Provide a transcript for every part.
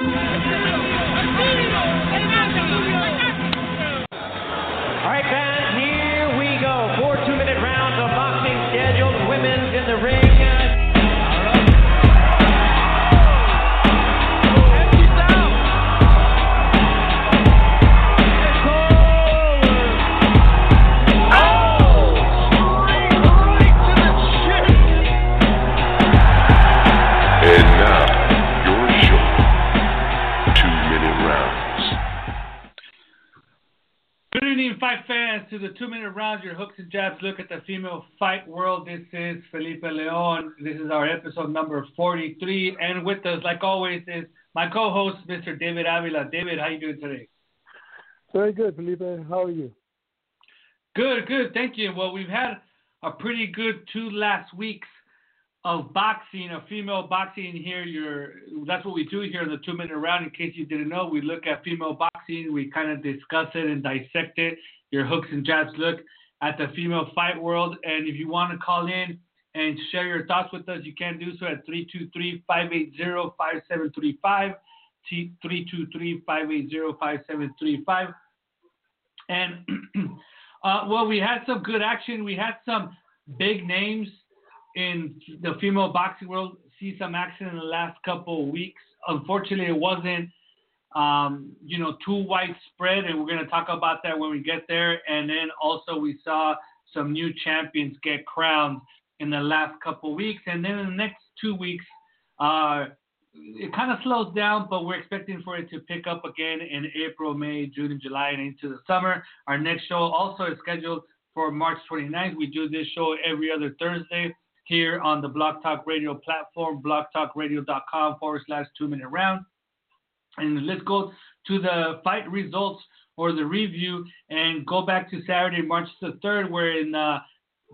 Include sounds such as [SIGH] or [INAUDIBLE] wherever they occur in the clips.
All right, fans, female fight world. This is Felipe Leon. This is our episode number 43. And with us, like always, is my co host, Mr. David Avila. David, how you doing today? Very good, Felipe. How are you? Good, good. Thank you. Well, we've had a pretty good two last weeks of boxing, of female boxing here. You're, that's what we do here in the two minute round. In case you didn't know, we look at female boxing, we kind of discuss it and dissect it. Your hooks and jabs look at the female fight world. And if you want to call in and share your thoughts with us, you can do so at 323 580 5735. 323 580 5735. And [CLEARS THROAT] uh, well, we had some good action. We had some big names in the female boxing world. See some action in the last couple of weeks. Unfortunately, it wasn't, um, you know, too widespread, and we're going to talk about that when we get there. And then also we saw some new champions get crowned in the last couple weeks, and then in the next two weeks, uh, it kind of slows down, but we're expecting for it to pick up again in April, May, June, and July, and into the summer. Our next show also is scheduled for March 29th. We do this show every other Thursday here on the Block Talk Radio platform, blocktalkradio.com forward slash two minute round. And let's go to the fight results or the review and go back to Saturday, March the 3rd, where in uh,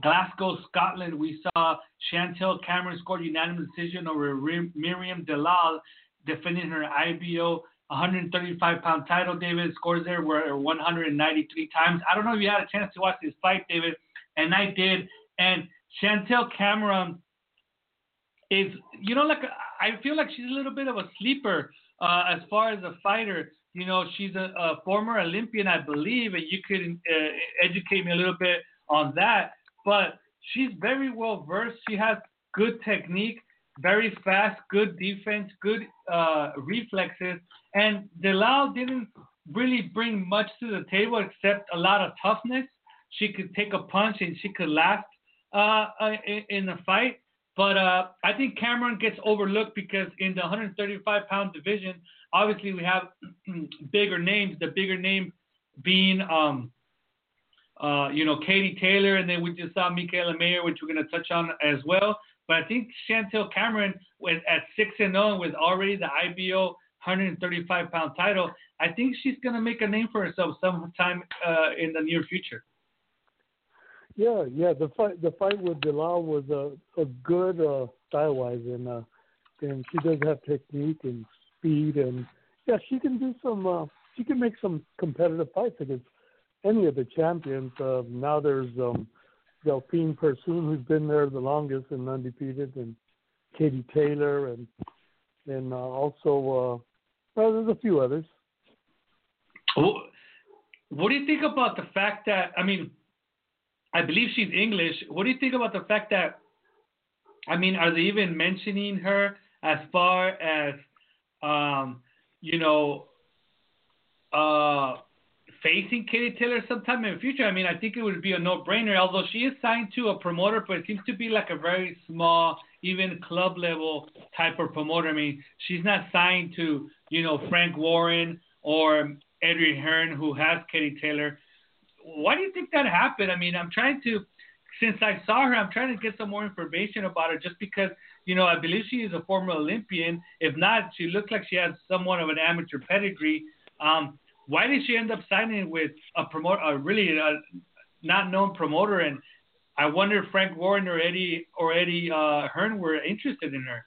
Glasgow, Scotland, we saw Chantelle Cameron scored unanimous decision over Miriam Delal, defending her IBO 135 pound title. David scores there were 193 times. I don't know if you had a chance to watch this fight, David, and I did. And Chantelle Cameron is, you know, like I feel like she's a little bit of a sleeper uh, as far as a fighter. You know, she's a, a former Olympian, I believe, and you could uh, educate me a little bit on that. But she's very well versed. She has good technique, very fast, good defense, good uh, reflexes. And Delal didn't really bring much to the table except a lot of toughness. She could take a punch and she could last uh, in, in the fight. But uh, I think Cameron gets overlooked because in the 135 pound division, obviously we have [CLEARS THROAT] bigger names. The bigger name being, um, uh, you know, Katie Taylor, and then we just saw Mikaela Mayer, which we're going to touch on as well. But I think Chantelle Cameron was at six and zero with already the IBO 135 pound title. I think she's going to make a name for herself sometime uh, in the near future. Yeah, yeah. The fight, the fight with Bilal was a a good uh, style wise, and uh, and she does have technique and speed, and yeah, she can do some. Uh, she can make some competitive fights against any of the champions. Uh, now there's um, Delphine Persoon, who's been there the longest and undefeated, and Katie Taylor, and and uh, also uh, well, there's a few others. What do you think about the fact that I mean, I believe she's English. What do you think about the fact that I mean, are they even mentioning her as far as um, you know, uh, facing Katie Taylor sometime in the future? I mean, I think it would be a no-brainer. Although she is signed to a promoter, but it seems to be like a very small, even club level type of promoter. I mean, she's not signed to you know Frank Warren or Eddie Hearn, who has Katie Taylor. Why do you think that happened? I mean, I'm trying to, since I saw her, I'm trying to get some more information about her just because, you know, I believe she is a former Olympian. If not, she looks like she has somewhat of an amateur pedigree. Um, why did she end up signing with a promoter, a really uh, not known promoter? And I wonder if Frank Warren or Eddie or Eddie uh, Hearn were interested in her.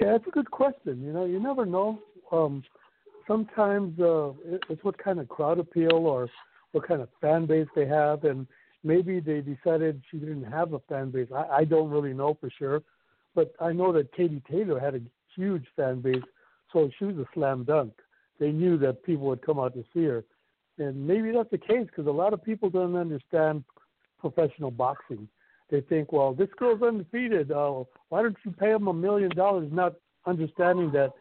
Yeah, that's a good question. You know, you never know. Um, sometimes uh, it's what kind of crowd appeal or what kind of fan base they have, and maybe they decided she didn't have a fan base. I, I don't really know for sure, but I know that Katie Taylor had a huge fan base, so she was a slam dunk. They knew that people would come out to see her, and maybe that's the case because a lot of people don't understand professional boxing. They think, well, this girl's undefeated. Uh, why don't you pay them a million dollars? Not understanding that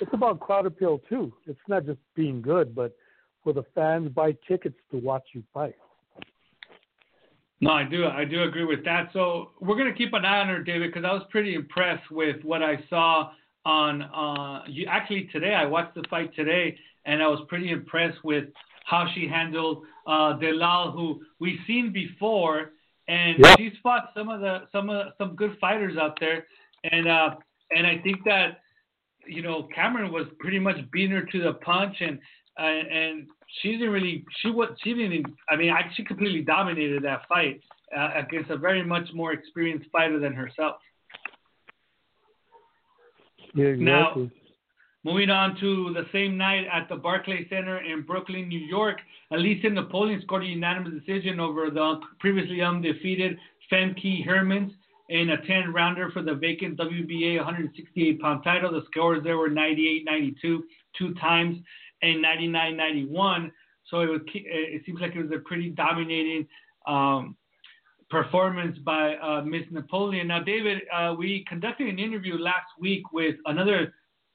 it's about crowd appeal too. It's not just being good, but for the fans buy tickets to watch you fight. No, I do. I do agree with that. So we're gonna keep an eye on her, David, because I was pretty impressed with what I saw on. Uh, you actually today I watched the fight today, and I was pretty impressed with how she handled uh, Delal, who we've seen before, and Yeah. she's fought some of the some of some good fighters out there, and uh, and I think that you know Cameron was pretty much beating her to the punch, and uh, and she didn't really she was she didn't I mean I, she completely dominated that fight uh, against a very much more experienced fighter than herself. Yeah, exactly. Now- Moving on to the same night at the Barclays Center in Brooklyn, New York, Alicia Napoleon scored a unanimous decision over the previously undefeated Femke Hermans in a 10 rounder for the vacant WBA 168 pound title. The scores there were 98 92 two times and 99 91. So it, was, it seems like it was a pretty dominating um, performance by uh, Miss Napoleon. Now, David, uh, we conducted an interview last week with another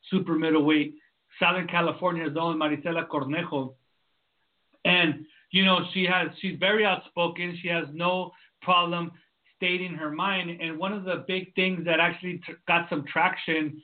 super middleweight, Southern California's own Marisela Cornejo. And, you know, she has she's very outspoken. She has no problem stating her mind. And one of the big things that actually t- got some traction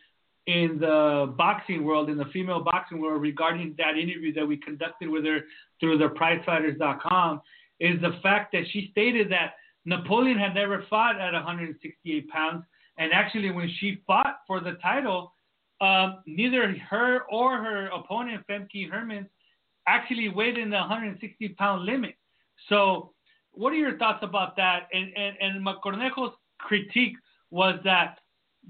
in the boxing world, in the female boxing world, regarding that interview that we conducted with her through the prizefighters.com, is the fact that she stated that Napoleon had never fought at 168 pounds. And actually, when she fought for the title, um, neither her or her opponent, Femke Hermans, actually weighed in the 160 pound limit. So, what are your thoughts about that? And and and Cornejo's critique was that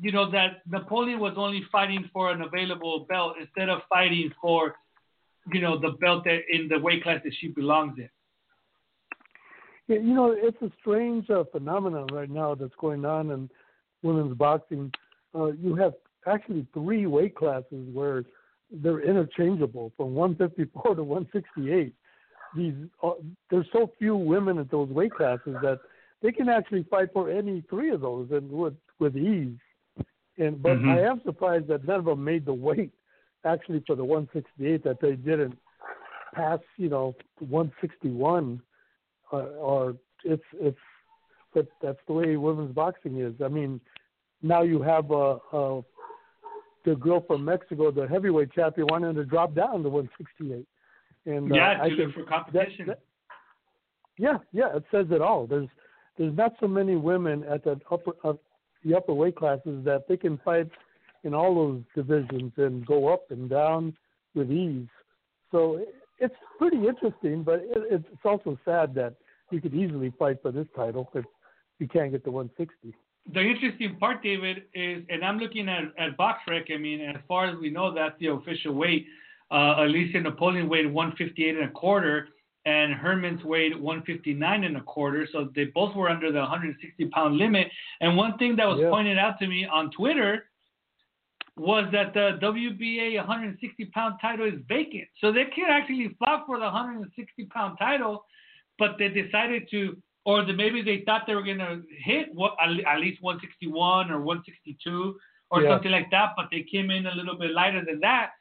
you know that Napoleon was only fighting for an available belt instead of fighting for you know the belt that in the weight class that she belongs in. Yeah, you know, it's a strange uh, phenomenon right now that's going on in women's boxing. Uh, you have actually three weight classes where they're interchangeable from 154 to 168. These uh, there's so few women at those weight classes that they can actually fight for any three of those and with with ease. And but Mhm. I am surprised that none of them made the weight actually for the 168 that they didn't pass. You know, 161 uh, or it's it's but that's the way women's boxing is. I mean, now you have uh, uh, the girl from Mexico, the heavyweight champion, wanting to drop down to 168. And uh, yeah, I to, think for competition. that, yeah, yeah, it says it all. There's there's not so many women at the upper uh, the upper weight classes that they can fight in all those divisions and go up and down with ease. So it's pretty interesting, but it, it's also sad that you could easily fight for this title if you can't get the 160. the interesting part, David, is, and I'm looking at, at BoxRec. I mean, as far as we know, that's the official weight. Uh, Alicia Napoleon weighed 158 and a quarter, and Hermans weighed 159 and a quarter. So they both were under the 160 pound limit. And one thing that was Yeah. pointed out to me on Twitter was that the WBA 160 pound title is vacant. So they could actually fight for the 160 pound title, but they decided to or the, maybe they thought they were going to hit what, at at least 161 or 162 or Yeah. something like that, but they came in a little bit lighter than that.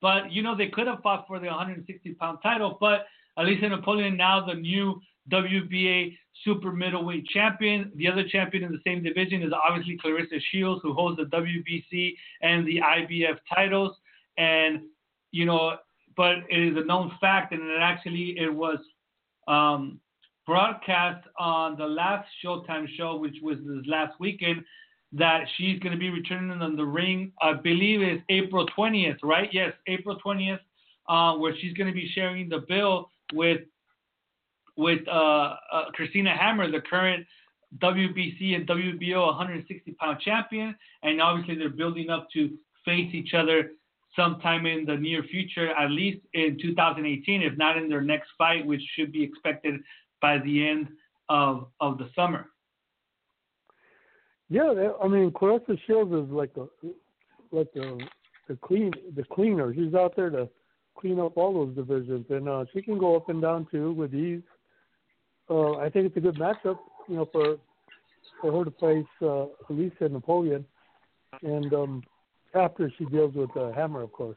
But you know they could have fought for the 160 pound title, but Alicia Napoleon now the new WBA super middleweight champion. The other champion in the same division is obviously Claressa Shields, who holds the WBC and the IBF titles. And you know, but it is a known fact, and it actually it was um, broadcast on the last Showtime show, which was this last weekend, that she's going to be returning on the ring. I believe it's April 20th, right? Yes, April 20th, uh, where she's going to be sharing the bill with with uh, uh, Christina Hammer, the current WBC and WBO 160 pound champion, and obviously they're building up to face each other sometime in the near future, at least in 2018, if not in their next fight, which should be expected by the end of of the summer. Yeah, I mean, Claressa Shields is like a like a the clean the cleaner. She's out there to clean up all those divisions, and uh, she can go up and down too with ease. Uh, I think it's a good matchup, you know, for for her to face uh, Alicia Napoleon, and um, after she deals with uh, Hammer, of course.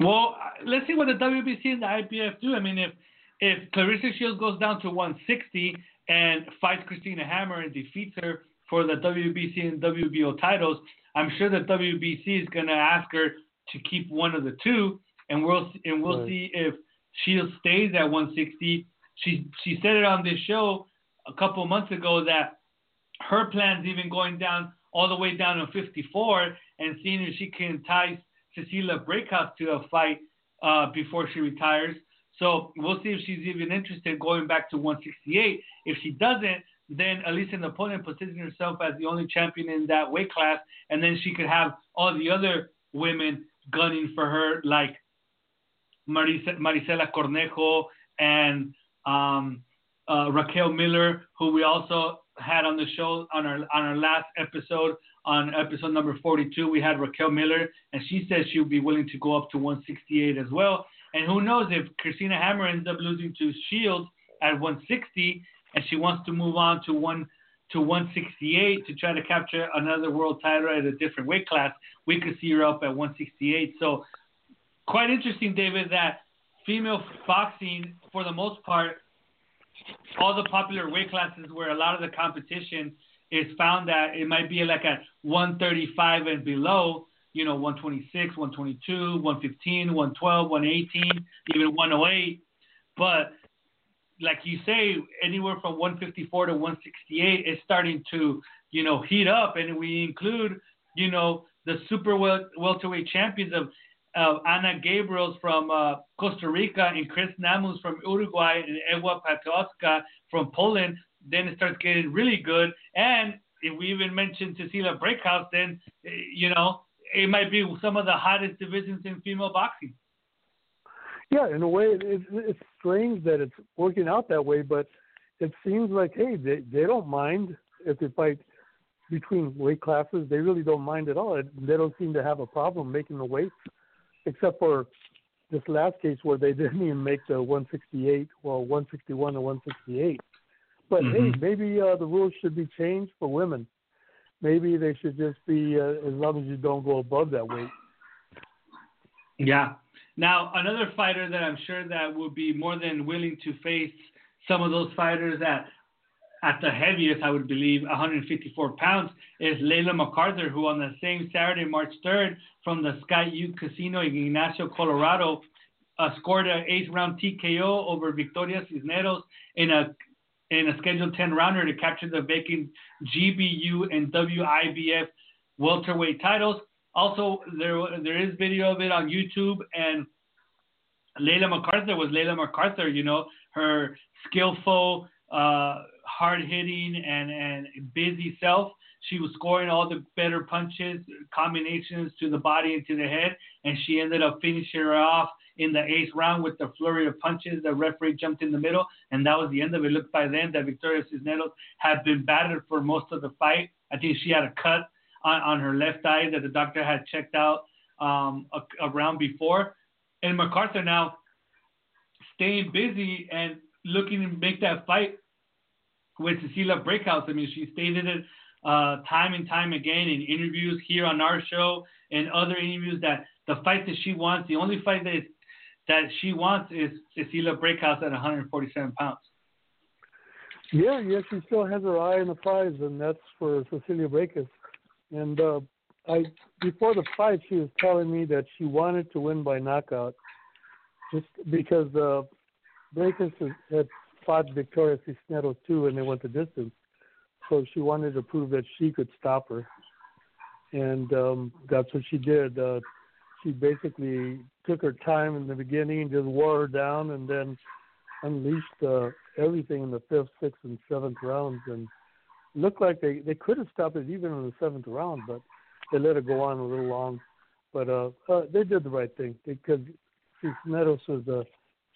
Well, let's see what the WBC and the IBF do. I mean, if if Claressa Shields goes down to 160 and fights Christina Hammer and defeats her for the WBC and WBO titles, I'm sure that WBC is going to ask her to keep one of the two, and we'll and we'll right. see if Shields stays at 160. She she said it on this show a couple months ago that her plans even going down all the way down to 54 and seeing if she can entice Cecilia Brækhus to a fight uh, before she retires. So we'll see if she's even interested going back to 168. If she doesn't, then Alicia Napoleon positions herself as the only champion in that weight class, and then she could have all the other women gunning for her, like Marisa, Marisela Cornejo and um, uh, Raquel Miller, who we also had on the show on our on our last episode, on episode number 42. We had Raquel Miller, and she said she would be willing to go up to 168 as well. And who knows if Christina Hammer ends up losing to Shields at 160, and she wants to move on to one to 168 to try to capture another world title at a different weight class, we could see her up at 168. So quite interesting, David, that female boxing, for the most part, all the popular weight classes where a lot of the competition is found that it might be like at 135 and below, you know, 126, 122, 115, 112, 118, even 108. But like you say, anywhere from 154 to 168 is starting to, you know, heat up. And we include, you know, the super wel- welterweight champions of Hanna Gabriels from uh, Costa Rica and Chris Namus from Uruguay and Ewa Piotrowska from Poland. Then it starts getting really good. And if we even mention Cecilia Brækhus, then, eh, you know, it might be some of the hottest divisions in female boxing. Yeah, in a way, it's, it's strange that it's working out that way, but it seems like, hey, they, they don't mind if they fight between weight classes. They really don't mind at all. They don't seem to have a problem making the weights, except for this last case where they [LAUGHS] didn't even make the 168, well, 161 to 168. But mm-hmm. hey, maybe uh, the rules should be changed for women maybe they should just be uh, as long as you don't go above that weight. Yeah. Now another fighter that I'm sure that would be more than willing to face some of those fighters at at the heaviest, I would believe, 154 pounds, is Layla McCarter, who on the same Saturday, March 3rd, from the Sky Ute Casino in Ignacio, Colorado, uh, scored an eighth round TKO over Victoria Cisneros in a in a scheduled 10 rounder to capture the vacant GBU and WIBF welterweight titles. Also, there there is video of it on YouTube, and Layla McCarter was Layla McCarter. You know, her skillful, uh, hard hitting, and and busy self. She was scoring all the better punches, combinations to the body and to the head, and she ended up finishing her off in the eighth round with the flurry of punches. The referee jumped in the middle, and that was the end of it. Looked by then that Victoria Cisneros had been battered for most of the fight. I think she had a cut on, on her left eye that the doctor had checked out um, a, a round before. And McCarter now staying busy and looking to make that fight with Cecilia Brækhus. I mean, she stated it uh, time and time again in interviews here on our show and other interviews that the fight that she wants, the only fight that is that she wants is Cecilia Brækhus at 147 pounds. Yeah, yeah, she still has her eye on the prize, and that's for Cecilia Brækhus. And uh, I, before the fight, she was telling me that she wanted to win by knockout, just because uh, had fought Victoria Cisneros too, and they went the distance. So she wanted to prove that she could stop her, and um, that's what she did. Uh, she basically took her time in the beginning just wore her down, and then unleashed uh, everything in the fifth, sixth, and seventh rounds, and looked like they they could have stopped it even in the seventh round, but they let it go on a little long. But uh, uh they did the right thing because Cisneros is a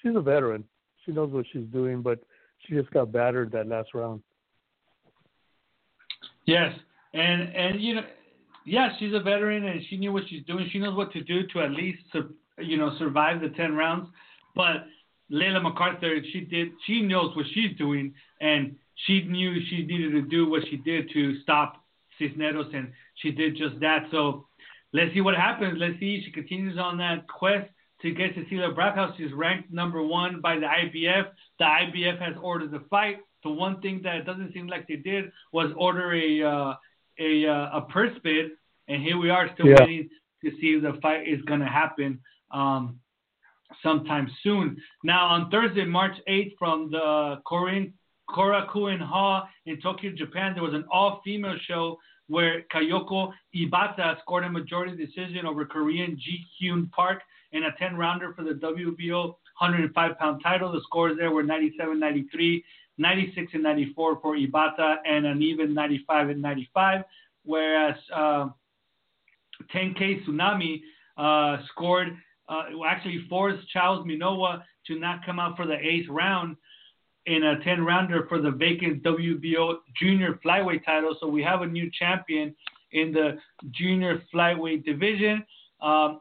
she's a veteran. She knows what she's doing, but she just got battered that last round. Yes, and and you know yeah, she's a veteran and she knew what she's doing. She knows what to do to at least you know survive the ten rounds. But Layla McCarter, she did. She knows what she's doing, and she knew she needed to do what she did to stop Cisneros, and she did just that. So let's see what happens. Let's see. She continues on that quest to get Cecilia Brækhus. She's ranked number one by the IBF. The IBF has ordered the fight. The one thing that doesn't seem like they did was order a uh, a uh, a purse bid, and here we are still yeah. waiting to see if the fight is going to happen um, sometime soon. Now on Thursday, March 8th, from the Korean Korakuen Hall in Tokyo, Japan, there was an all-female show where Kayoko Ebata scored a majority decision over Korean Ji Hyun Park in a 10-rounder for the WBO 105-pound title. The scores there were 97-93, 96 and 94 for Ebata, and an even 95 and 95. Whereas uh, Tenkai Tsunami uh, scored, uh, actually forced Chaoz Minowa to not come out for the eighth round in a 10 rounder for the vacant WBO junior flyweight title. So we have a new champion in the junior flyweight division. Um,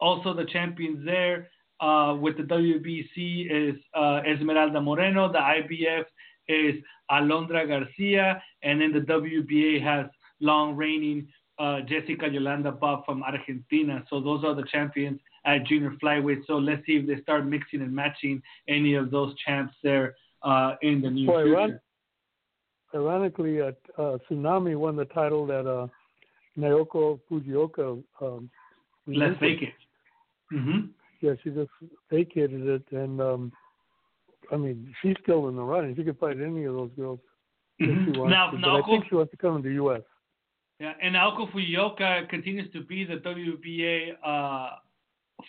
also, the champions there uh, with the WBC is uh, Esmeralda Moreno. The IBF is Alondra Garcia. And then the WBA has long reigning uh, Jessica Yolanda Bopp from Argentina. So those are the champions at junior flyweight. So let's see if they start mixing and matching any of those champs there uh, in the near well, future. Ironically, uh, uh, Tsunami won the title that uh, Naoko Fujioka um, left vacant. Mm-hmm yeah, she just vacated it, and um, I mean, she's still in the running. She could fight any of those girls mm-hmm. if she wants now, to. Naoko, I think she wants to come to the U.S. Yeah, and Naoko Fujioka continues to be the WBA uh,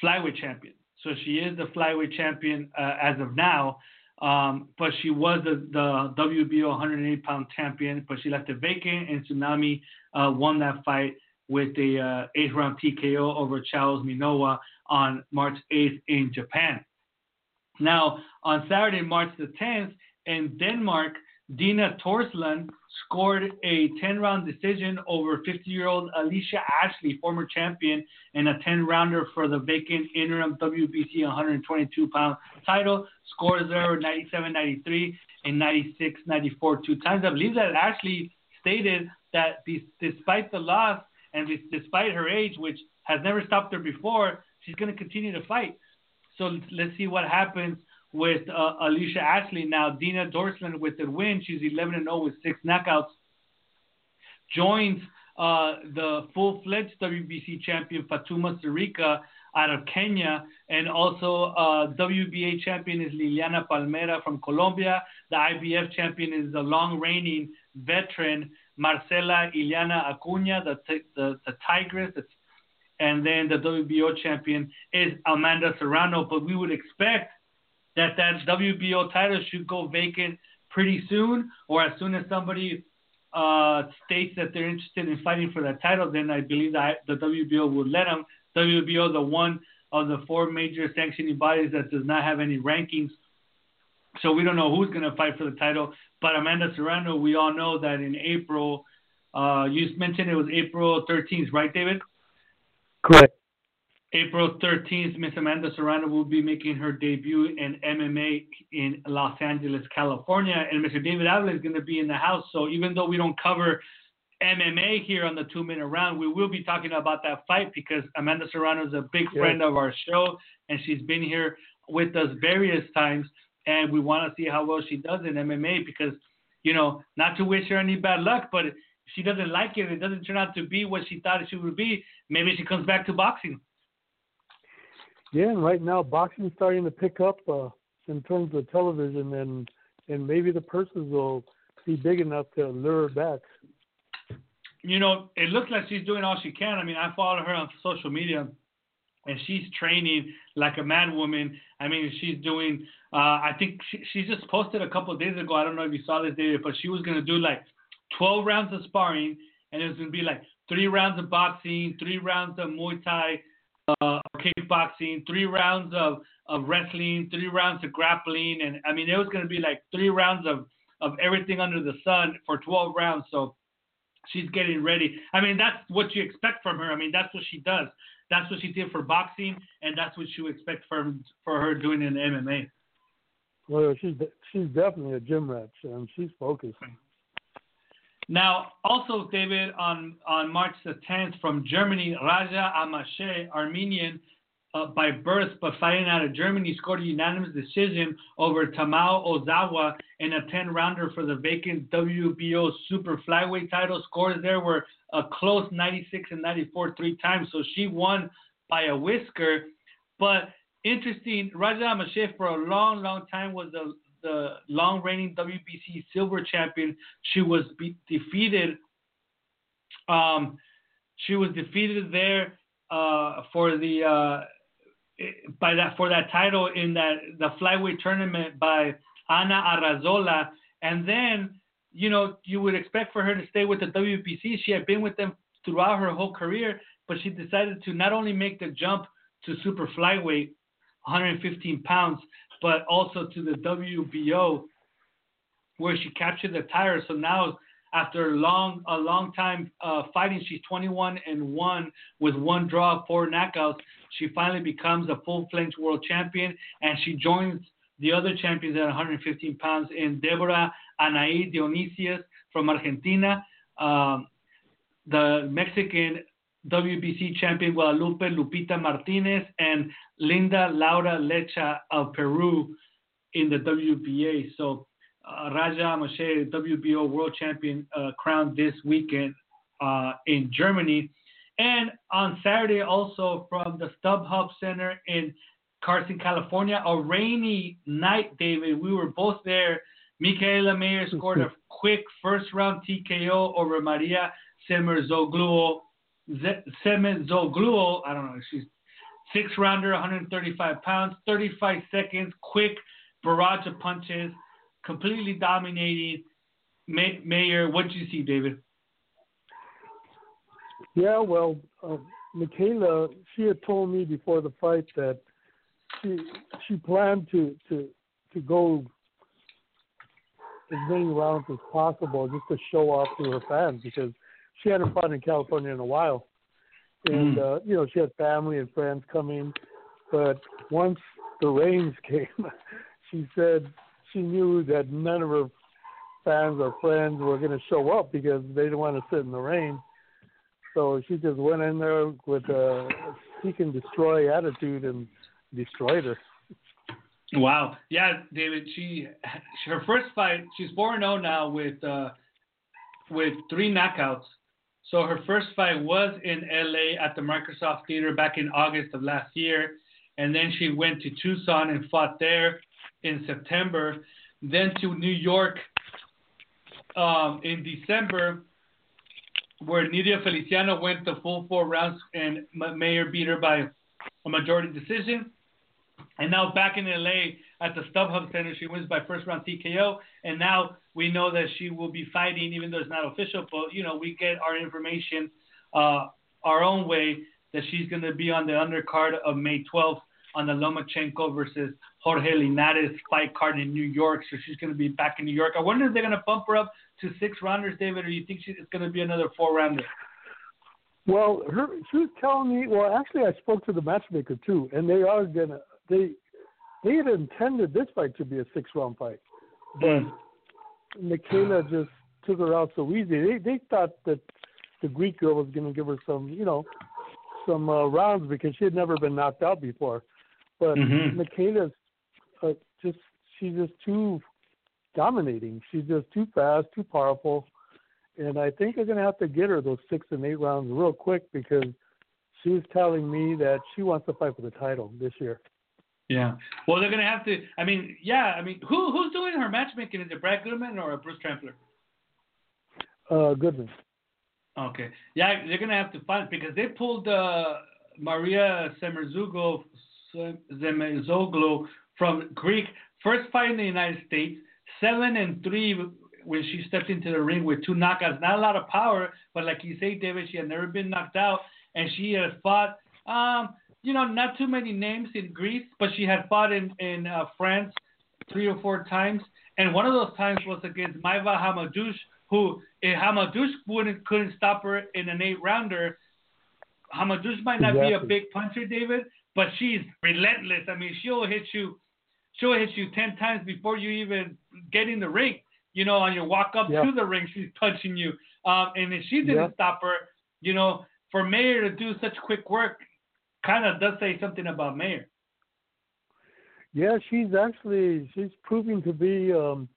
flyweight champion. So she is the flyweight champion uh, as of now. Um, but she was the, the WBO 108 pound champion, but she left it vacant, and Tsunami uh, won that fight with a uh, eighth round TKO over Chaoz Minowa on March 8th in Japan. Now, on Saturday, March the 10th, in Denmark, Dina Thorslund scored a 10 round decision over 50 year old Alicia Ashley, former champion, in a 10 rounder for the vacant interim WBC 122 pound title. Scores there were 97 93 and 96 94 two times. I believe that Ashley stated that despite the loss and despite her age, which has never stopped her before, she's going to continue to fight. So let's see what happens with uh, Alicia Ashley now. Dina Thorslund with the win. She's 11 and 0 with six knockouts. Joins uh, the full-fledged WBC champion Fatuma Zarika out of Kenya, and also uh, WBA champion is Liliana Palmera from Colombia. The IBF champion is the long-reigning veteran Marcela Iliana Acuna, the, the, the Tigress, and then the WBO champion is Amanda Serrano. But we would expect that that WBO title should go vacant pretty soon, or as soon as somebody uh, states that they're interested in fighting for that title, then I believe that the WBO will let them. WBO, the one of the four major sanctioning bodies that does not have any rankings. So we don't know who's going to fight for the title. But Amanda Serrano, we all know that in April, uh, you mentioned it was April 13th, right, David? Correct. April 13th, Miss Amanda Serrano will be making her debut in MMA in Los Angeles, California. And Mr. David Avila is going to be in the house. So even though we don't cover MMA here on the two minute round, we will be talking about that fight because Amanda Serrano is a big friend of our show and she's been here with us various times. And we want to see how well she does in MMA because, you know, not to wish her any bad luck, but if she doesn't like it, it doesn't turn out to be what she thought she would be, maybe she comes back to boxing. Yeah, and right now boxing's starting to pick up uh, in terms of television, and and maybe the purses will be big enough to lure her back. You know, it looks like she's doing all she can. I mean, I follow her on social media, and she's training like a mad woman. I mean, she's doing. Uh, I think she, she just posted a couple days ago. I don't know if you saw this, David, but she was gonna do like 12 rounds of sparring, and it was going to be like three rounds of boxing, three rounds of Muay Thai, uh, kickboxing, three rounds of, of wrestling, three rounds of grappling, and I mean it was going to be like three rounds of of everything under the sun for 12 rounds. So she's getting ready. I mean, that's what you expect from her. I mean, that's what she does. That's what she did for boxing, and that's what you expect from for her doing in MMA. Well, she's she's definitely a gym rat, and she's focused. Now, also, David, on on March the 10th, from Germany, Raja Amasheh, Armenian uh, by birth but fighting out of Germany, scored a unanimous decision over Tamao Ozawa in a 10-rounder for the vacant WBO Super Flyweight title. Scores there were a close 96 and 94 three times, so she won by a whisker. But interesting, Raja Amasheh for a long, long time was the the long reigning WBC silver champion. She was be- defeated. Um, she was defeated there uh, for the uh, by that for that title in that the flyweight tournament by Ana Arrazola, and then you know you would expect for her to stay with the WBC. She had been with them throughout her whole career, but she decided to not only make the jump to super flyweight, 115 pounds, but also to the WBO, where she captured the title. So now after a long a long time uh, fighting. She's 21 and one with one draw, four knockouts. She finally becomes a full-fledged world champion, and she joins the other champions at 115 pounds in Deborah Anaí Dionicius from Argentina, um, the Mexican WBC champion Guadalupe Lupita Martinez, and Linda Laura Lecca of Peru in the WBA. So uh, Raja Amasheh, WBO World Champion, uh, crowned this weekend uh, in Germany. And on Saturday, also from the StubHub Center in Carson, California, a rainy night, David. We were both there. Mikaela Mayer scored a quick first round TKO over Maria Semerzoglu. Semerzoglu, I don't know, she's six rounder, 135 pounds, 35 seconds, quick barrage of punches completely dominating May- Mayer. What did you see, David? Yeah, well, uh, Mikaela, she had told me before the fight that she she planned to to to go as many rounds as possible just to show off to her fans because she hadn't fought in California in a while, and mm. uh, you know she had family and friends coming, but once the rains [LAUGHS] came, she said she knew that none of her fans or friends were going to show up because they didn't want to sit in the rain. So she just went in there with a seek and destroy attitude and destroyed her. Wow. Yeah, David. She her first fight. She's four zero now with uh, with three knockouts. So her first fight was in LA at the Microsoft Theater back in August of last year, and then she went to Tucson and fought there in September, then to New York um, in December, where Nidia Feliciano went the full four rounds and Mayer beat her by a majority decision. And now back in LA at the StubHub Center, she wins by first round TKO. And now we know that she will be fighting, even though it's not official, but you know we get our information uh, our own way that she's going to be on the undercard of May 12th on the Lomachenko versus Jorge Linares fight card in New York. So she's going to be back in New York. I wonder if they're going to bump her up to six rounders, David, or you think it's going to be another four rounder? Well, her, she was telling me. Well, actually, I spoke to the matchmaker too, and they are gonna. They they had intended this fight to be a six round fight, but mm. Just took her out so easy. They they thought that the Greek girl was going to give her some, you know, some uh, rounds because she had never been knocked out before. But mm-hmm. Uh, just she's just too dominating. She's just too fast, too powerful, and I think they're going to have to get her those six and eight rounds real quick because she was telling me that she wants to fight for the title this year. Yeah. Well, they're going to have to. I mean, yeah. I mean, who who's doing her matchmaking? Is it Brad Goodman or Bruce Trampler? Uh, Goodman. Okay. Yeah, they're going to have to find because they pulled uh, Maria Semerzugo from Greek. First fight in the United States, seven and three when she stepped into the ring with two knockouts. Not a lot of power, but like you say, David, she had never been knocked out, and she had fought. Um, you know, not too many names in Greece, but she had fought in in uh, France three or four times, and one of those times was against Maiva Hamadouche, who if Hamadouche wouldn't couldn't stop her in an eight rounder, Hamadouche might not Exactly. be a big puncher, David, but she's relentless. I mean, she'll hit you, she'll hit you ten times before you even get in the ring. You know, on your walk up Yeah. to the ring, she's punching you. Um, and if she didn't Yeah. stop her, you know, for Mayer to do such quick work, kind of does say something about Mayer. Yeah, she's actually she's proving to be um,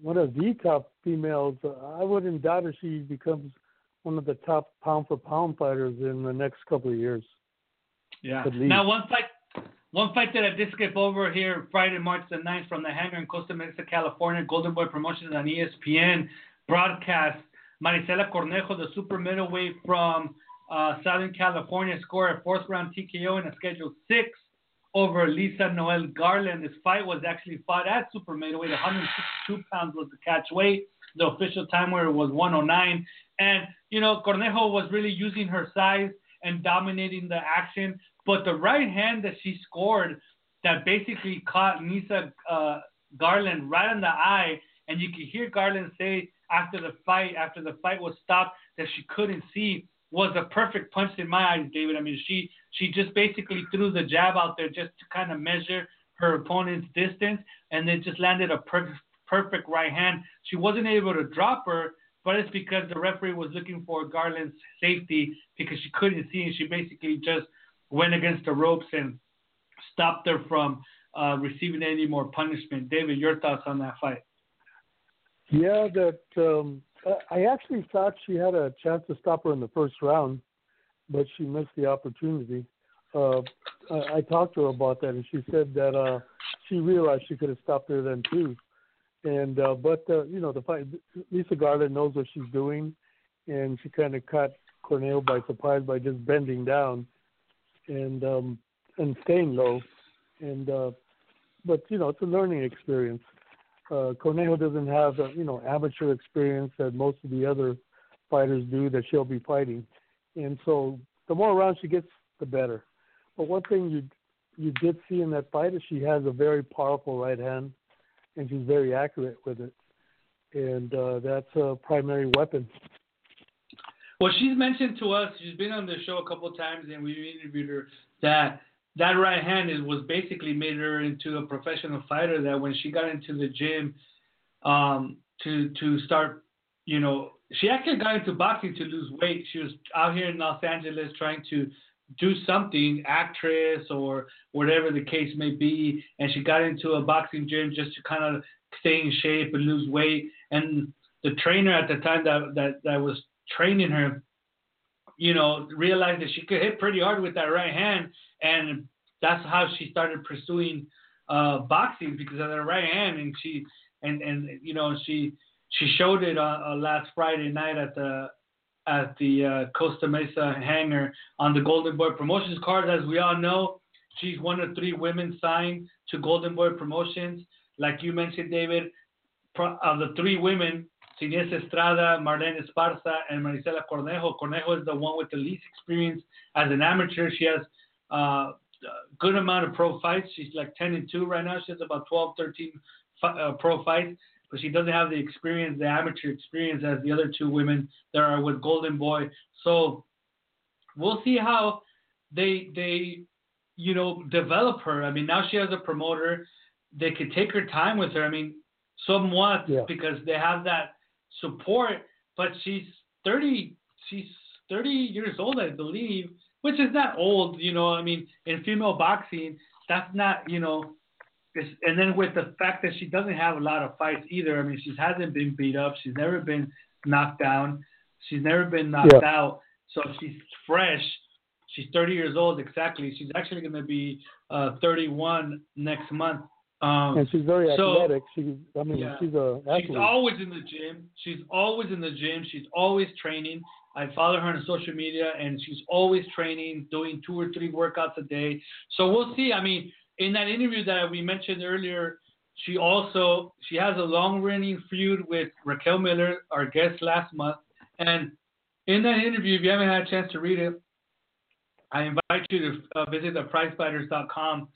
one of the top females. I wouldn't doubt if she becomes one of the top pound for pound fighters in the next couple of years. Yeah. Now, one fight, one fight that I did skip over here, Friday, March the 9th, from the hangar in Costa Mesa, California, Golden Boy Promotions on ESPN broadcast. Marisela Cornejo, the super middleweight from uh, Southern California, scored a fourth round TKO in a scheduled six over Lisa Noel Garland. This fight was actually fought at super middleweight. 162 pounds was the catch weight. The official time where it was 109. And, you know, Cornejo was really using her size and dominating the action. But the right hand that she scored that basically caught Lisa uh, Garland right in the eye, and you could hear Garland say after the fight, after the fight was stopped, that she couldn't see was a perfect punch in my eyes, David. I mean, she she just basically threw the jab out there just to kind of measure her opponent's distance, and then just landed a perfect perfect right hand. She wasn't able to drop her, but it's because the referee was looking for Garland's safety because she couldn't see, and she basically just went against the ropes and stopped her from uh, receiving any more punishment. David, your thoughts on that fight? Yeah, that um, I- actually thought she had a chance to stop her in the first round, but she missed the opportunity. Uh, I, I talked to her about that, and she said that uh, she realized she could have stopped her then too. And uh, but uh, you know, the fight, Lisa Garland knows what she's doing, and she kind of caught Cornell by surprise by just bending down and um, and staying low. And uh, but you know, it's a learning experience uh, Cornejo doesn't have the you know amateur experience that most of the other fighters do that she'll be fighting, and so the more rounds she gets, the better. But one thing you you did see in that fight is she has a very powerful right hand, and she's very accurate with it, and uh, that's a primary weapon. Well, she's mentioned to us, she's been on the show a couple of times, and we interviewed her that that right hand is was basically made her into a professional fighter. That when she got into the gym um, to to start, you know, she actually got into boxing to lose weight. She was out here in Los Angeles trying to do something, actress or whatever the case may be, and she got into a boxing gym just to kind of stay in shape and lose weight. And the trainer at the time that that that was training her, you know, realized that she could hit pretty hard with that right hand, and that's how she started pursuing uh, boxing because of that right hand. And she and and you know she she showed it on, uh, last Friday night at the at the uh, Costa Mesa hangar on the Golden Boy Promotions card. As we all know, she's one of three women signed to Golden Boy Promotions. Like you mentioned, David, pro- of the three women, Inés Estrada, Marlen Esparza, and Marisela Cornejo. Cornejo is the one with the least experience as an amateur. She has uh, a good amount of pro fights. She's like 10 and 2 right now. She has about 12, 13 fi- uh, pro fights, but she doesn't have the experience, the amateur experience, as the other two women that are with Golden Boy. So we'll see how they they you know develop her. I mean, now she has a promoter. They could take her time with her. I mean, somewhat Yeah. because they have that support. But she's 30. She's 30 years old, I believe, which is not old. You know, I mean, in female boxing, that's not you know. And then with the fact that she doesn't have a lot of fights either. I mean, she hasn't been beat up. She's never been knocked down. She's never been knocked Yeah. out. So she's fresh. She's 30 years old exactly. She's actually going to be uh, 31 next month. Um, And she's very So- athletic. She, I mean, Yeah. she's a athlete. She's always in the gym. She's always in the gym. She's always training. I follow her on social media, and she's always training, doing two or three workouts a day. So we'll see. I mean, in that interview that we mentioned earlier, she also she has a long-running feud with Raquel Miller, our guest last month. And in that interview, if you haven't had a chance to read it, I invite you to uh, visit theprizefighters.com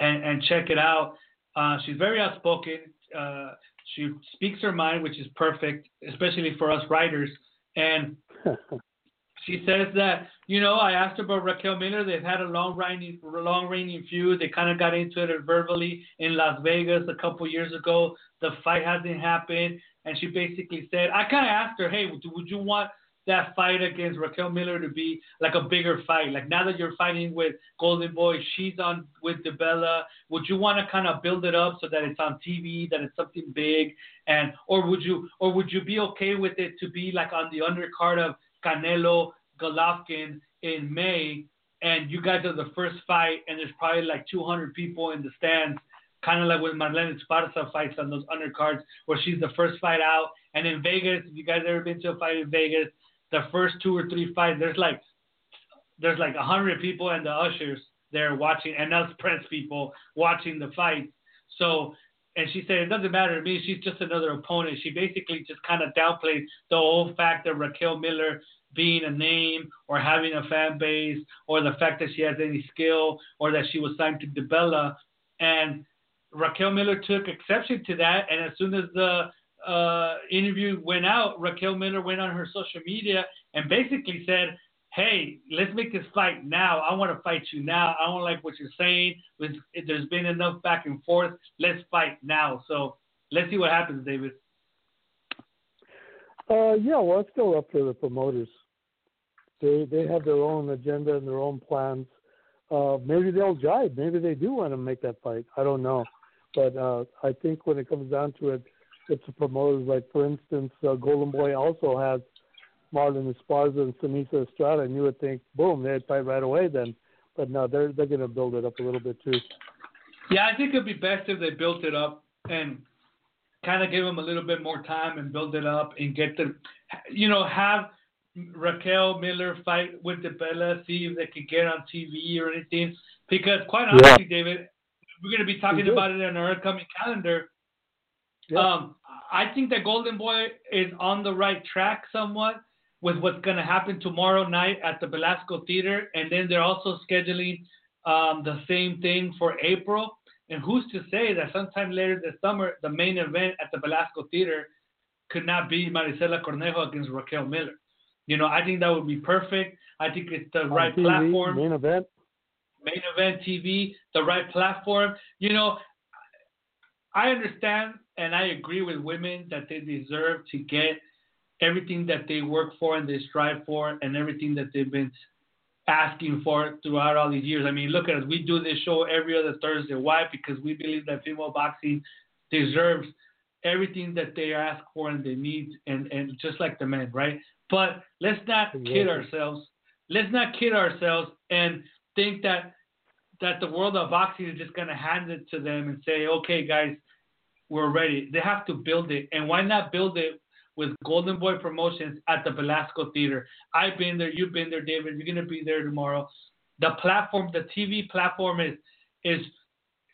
and, and check it out. Uh, she's very outspoken. Uh, She speaks her mind, which is perfect, especially for us writers. And [LAUGHS] she says that you know I asked her about Raquel Miller. They've had a long reigning long reigning feud. They kind of got into it verbally in Las Vegas a couple years ago. The fight hasn't happened, and she basically said I kind of asked her, hey, would, would you want that fight against Raquel Miller to be like a bigger fight? Like now that you're fighting with Golden Boy, she's on with DiBella. Would you want to kind of build it up so that it's on TV, that it's something big, and or would you or would you be okay with it to be like on the undercard of Canelo Golovkin in May, and you guys are the first fight, and there's probably like 200 people in the stands, kind of like when Marlen Esparza fights on those undercards, where she's the first fight out. And in Vegas, if you guys ever been to a fight in Vegas, the first two or three fights, there's like there's like a 100 people and the ushers there watching, and us press people watching the fight. So and she said it doesn't matter to me. She's just another opponent. She basically just kind of downplayed the whole fact that Raquel Miller being a name or having a fan base or the fact that she has any skill or that she was signed to DiBella. And Raquel Miller took exception to that. And as soon as the uh, interview went out, Raquel Miller went on her social media and basically said, Hey, let's make this fight now. I want to fight you now. I don't like what you're saying. There's been enough back and forth. Let's fight now. So let's see what happens, David. Uh, yeah, well, it's still up to the promoters. They they have their own agenda and their own plans. Uh, maybe they'll jibe. Maybe they do want to make that fight. I don't know, but uh, I think when it comes down to it, it's the promoters. Like for instance, uh, Golden Boy also has Marlen Esparza and Seniesa Estrada, and you would think, boom, they'd fight right away then. But no, they're they're going to build it up a little bit too. Yeah, I think it'd be best if they built it up and kind of give them a little bit more time and build it up and get the, you know, have Raquel Miller fight with the DiBella, see if they could get on TV or anything. Because quite honestly, yeah. David, we're going to be talking about it in our upcoming calendar. Yeah. Um, I think that Golden Boy is on the right track somewhat with what's going to happen tomorrow night at the Belasco Theater, and then they're also scheduling um, the same thing for April. And who's to say that sometime later this summer, the main event at the Belasco Theater could not be Marisela Cornejo against Raquel Miller? You know, I think that would be perfect. I think it's the On right TV, platform. Main event. Main event TV, the right platform. You know, I understand and I agree with women that they deserve to get everything that they work for and they strive for and everything that they've been asking for throughout all these years. I mean, look at us. We do this show every other Thursday. Why? Because we believe that female boxing deserves everything that they ask for and they need, and, and just like the men, right? But let's not kid ourselves. Let's not kid ourselves and think that that the world of boxing is just going to hand it to them and say, okay, guys, we're ready. They have to build it. And why not build it with Golden Boy Promotions at the Belasco Theater. I've been there. You've been there, David. You're gonna be there tomorrow. The platform, the TV platform is is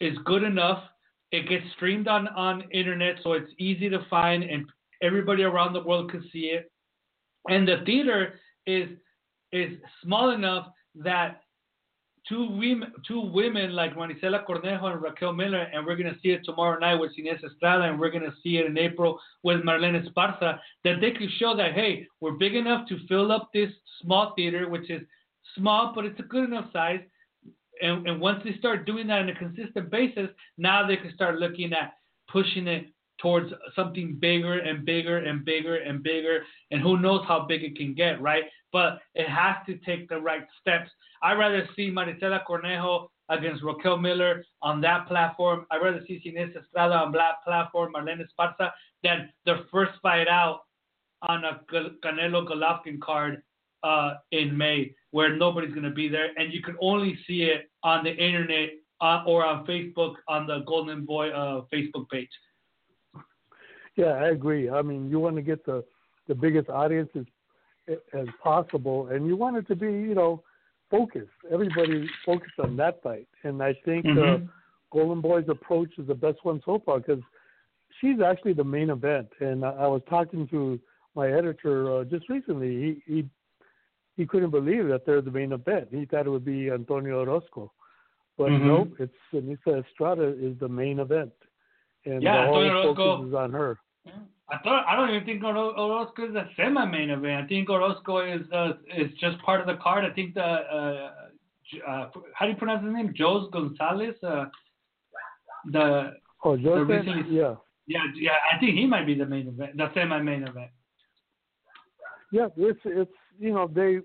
is good enough. It gets streamed on on internet, so it's easy to find, and everybody around the world can see it. And the theater is is small enough that two women, two women like Marisela Cornejo and Raquel Miller, and we're gonna see it tomorrow night with Inés Estrada, and we're gonna see it in April with Marlen Esparza. That they could show that hey, we're big enough to fill up this small theater, which is small, but it's a good enough size. And, and once they start doing that on a consistent basis, now they can start looking at pushing it towards something bigger and bigger and bigger and bigger. And who knows how big it can get, right? But it has to take the right steps. I'd rather see Marisela Cornejo against Raquel Miller on that platform. I'd rather see Inés Estrada on that platform, Marlen Esparza, than their first fight out on a Canelo Golovkin card uh, in May, where nobody's going to be there, and you can only see it on the internet uh, or on Facebook on the Golden Boy uh, Facebook page. Yeah, I agree. I mean, you want to get the the biggest audience as possible, and you want it to be, you know, focused. Everybody focused on that fight, and I think uh, mm-hmm. uh, Golden Boy's approach is the best one so far because she's actually the main event. And I, I was talking to my editor uh, just recently. He he he couldn't believe that they're the main event. He thought it would be Antonio Orozco, but mm-hmm. nope, it's Seniesa Estrada is the main event and Yeah, the whole Antonio focus Orozco- is on her. I thought I don't even think Oro- Orozco is a semi-main event. I think Orozco is uh, is just part of the card. I think the uh, uh, how do you pronounce his name? Jose Gonzalez. Uh, the Oh, Joseph? recently- Yeah. yeah yeah I think he might be the main event, the semi-main event. Yeah, it's it's you know they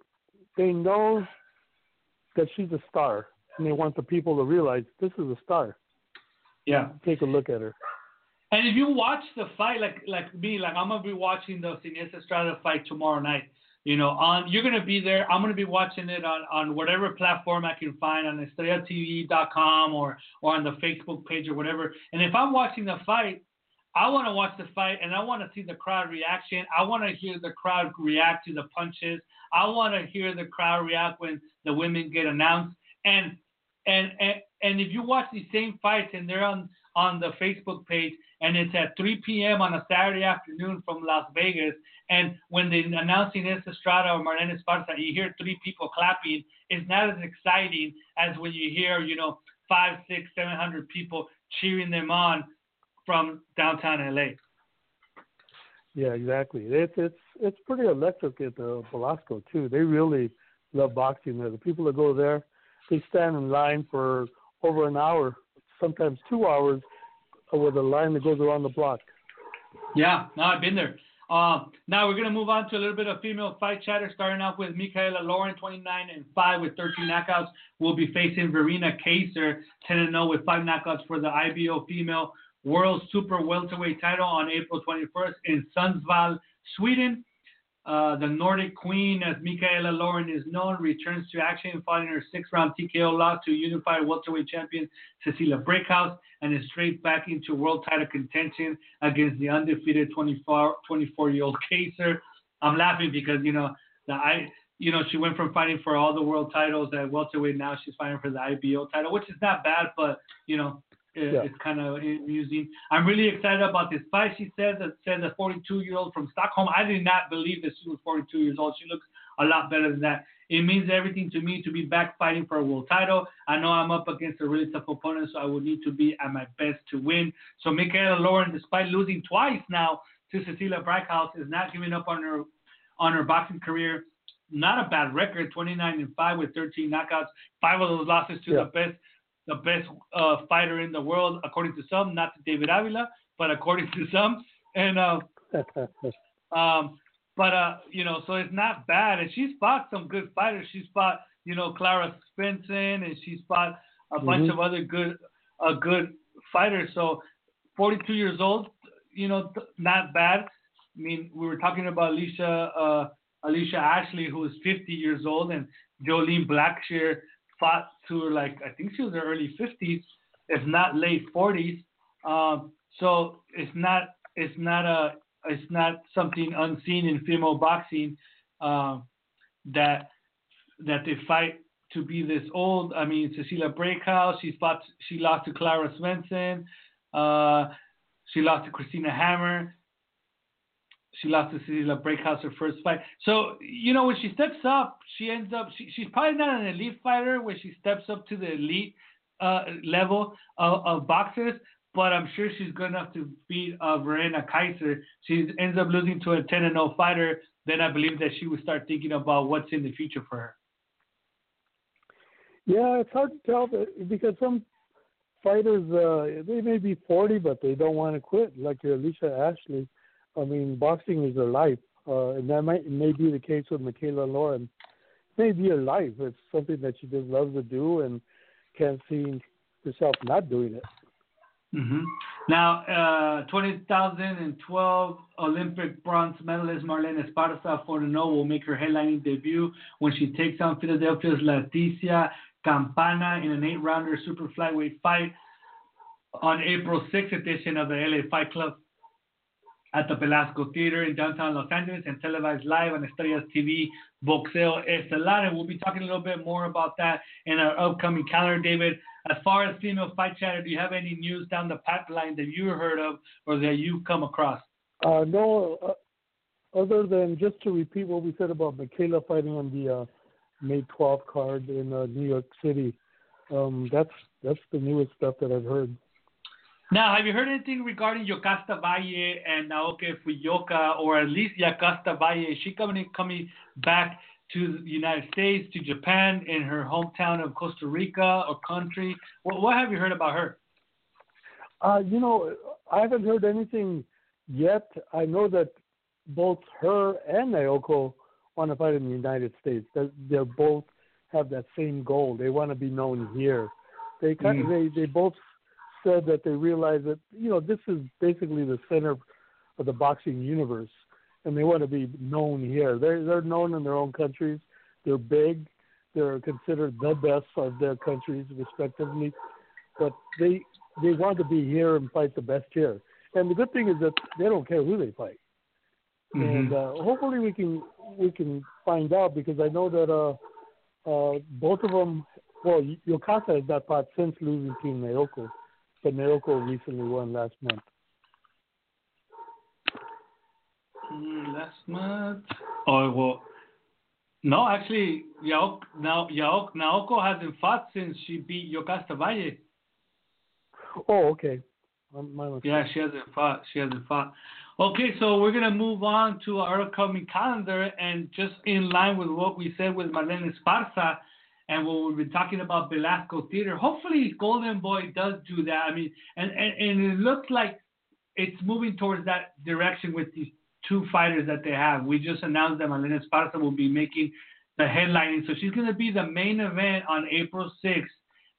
they know that she's a star, and they want the people to realize this is a star. Yeah. Take a look at her. And if you watch the fight, like like me, like I'm gonna be watching the Inés Estrada fight tomorrow night. You know, on you're gonna be there. I'm gonna be watching it on on whatever platform I can find on EstrellaTV.com or or on the Facebook page or whatever. And if I'm watching the fight, I want to watch the fight and I want to see the crowd reaction. I want to hear the crowd react to the punches. I want to hear the crowd react when the women get announced. And and and and if you watch these same fights and they're on on the Facebook page and it's at 3 p.m. on a Saturday afternoon from Las Vegas, and when they announcing Inés Estrada or Marlen Esparza, you hear three people clapping. It's not as exciting as when you hear you know five, six, seven hundred people cheering them on from downtown LA. Yeah, exactly. It's it's it's pretty electric at the Belasco too. They really love boxing there. The people that go there, they stand in line for over an hour, sometimes two hours, with a line that goes around the block. Yeah, no, I've been there. Uh, now we're gonna move on to a little bit of female fight chatter, starting off with Mikaela Lauren, 29 and 5 with 13 knockouts. We'll be facing Verena Kaiser, 10 and 0 with five knockouts for the IBO female World Super Welterweight title on April 21st in Sundsvall, Sweden. Uh, the Nordic Queen, as Mikaela Lauren is known, returns to action following her six-round TKO loss to unified welterweight champion Cecilia Brækhus and is straight back into world title contention against the undefeated 24 year old Kaiser. I'm laughing because you know the I you know she went from fighting for all the world titles at welterweight now she's fighting for the IBO title, which is not bad, but you know it, Yeah. it's kind of uh, amusing. I'm really excited about this fight. She says that said the 42 year old from Stockholm. I did not believe that she was 42 years old. She looks a lot better than that. It means everything to me to be back fighting for a world title. I know I'm up against a really tough opponent, so I would need to be at my best to win. So Mikaela Lauren, despite losing twice now to Cecilia Brækhus, is not giving up on her on her boxing career. Not a bad record, 29 and 5 with 13 knockouts. Five of those losses to Yeah. the best the best uh, fighter in the world, according to some, not to David Avila, but according [LAUGHS] to some. And uh, [LAUGHS] um, but uh, you know, so it's not bad. And she's fought some good fighters. She's fought, you know, Klara Svensson, and she's fought a bunch Mhm. of other good, uh, good fighters. So, 42 years old, you know, th- not bad. I mean, we were talking about Alicia, uh, Alicia Ashley, who is 50 years old, and Jolene Blackshear fought to like I think she was in her early 50s, if not late 40s. Um, so it's not it's not a it's not something unseen in female boxing um, that that they fight to be this old. I mean, Cecilia Brækhus, she fought, she lost to Klara Svensson. Uh, she lost to Christina Hammer. She lost to Cecilia Brækhus her first fight. So, you know, when she steps up, she ends up, she, she's probably not an elite fighter when she steps up to the elite uh, level of, of boxers, but I'm sure she's good enough to beat uh, Verena Kaiser. She ends up losing to a 10 and 0 fighter. Then I believe that she would start thinking about what's in the future for her. Yeah, it's hard to tell because some fighters uh they may be 40 but they don't want to quit like your Alicia Ashley. I mean, boxing is their life. Uh and that might may be the case with Mikaela Lauren. It may be her life. It's something that she just loves to do and can't see herself not doing it. hmm Now, uh, 2012 Olympic bronze medalist Marlen Esparza for the no will make her headlining debut when she takes on Philadelphia's Leticia Campana in an eight-rounder super flyweight fight on April 6th edition of the LA Fight Club at the Belasco Theater in downtown Los Angeles and televised live on Estrellas TV Boxeo Estelar. And we'll be talking a little bit more about that in our upcoming calendar, David. As far as female fight chatter, do you have any news down the pipeline that you heard of or that you've come across? Uh no uh, other than just to repeat what we said about Mikaela fighting on the uh May 12th card in uh, New York City. Um that's that's the newest stuff that I've heard. Now, have you heard anything regarding Yokasta Valle and Naoko Fujioka, or at least Yokasta Valle? Is she coming coming back to the United States, to Japan, in her hometown of Costa Rica or country? What, what have you heard about her? Uh, you know, I haven't heard anything yet. I know that both her and Naoko want to fight in the United States. They they both have that same goal. They want to be known here. They kind Mm. they they both said that they realize that you know this is basically the center of the boxing universe, and they want to be known here. They're they're known in their own countries. They're big. They're considered the best of their countries, respectively. But they they want to be here and fight the best here. And the good thing is that they don't care who they fight. And uh, hopefully we can we can find out because I know that uh, uh, both of them. Well, Yokata has not fought since losing to Naoko, but Naoko recently won last month. Mm, last month. Oh well, no, actually, Yaok, now Yaok, Naoko hasn't fought since she beat Yokasta Valle. Oh, okay. Yeah, she hasn't fought. She hasn't fought. Okay, so we're gonna move on to our upcoming calendar, and just in line with what we said with Marlen Esparza, and what we've been talking about Belasco Theater. Hopefully, Golden Boy does do that. I mean, and and, and it looks like it's moving towards that direction with these two fighters that they have. We just announced that Marlen Esparza will be making the headlining, so she's gonna be the main event on April 6th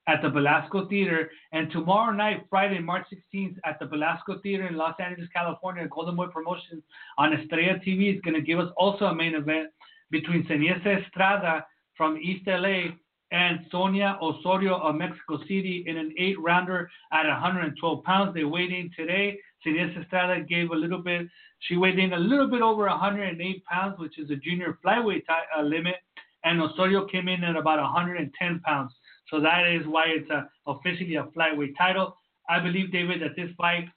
at the Belasco Theater. And tomorrow night, Friday, March 16th, at the Belasco Theater in Los Angeles, California, Golden Boy Promotions on Estrella TV is going to give us also a main event between Seniesa Estrada from East LA and Sonia Osorio of Mexico City in an eight rounder at 112 pounds. They weighed in today. Seniesa Estrada gave a little bit, she weighed in a little bit over 108 pounds, which is a junior flyweight ti- uh, limit. And Osorio came in at about 110 pounds. So that is why it's a, officially a flyweight title. I believe, David, that this fight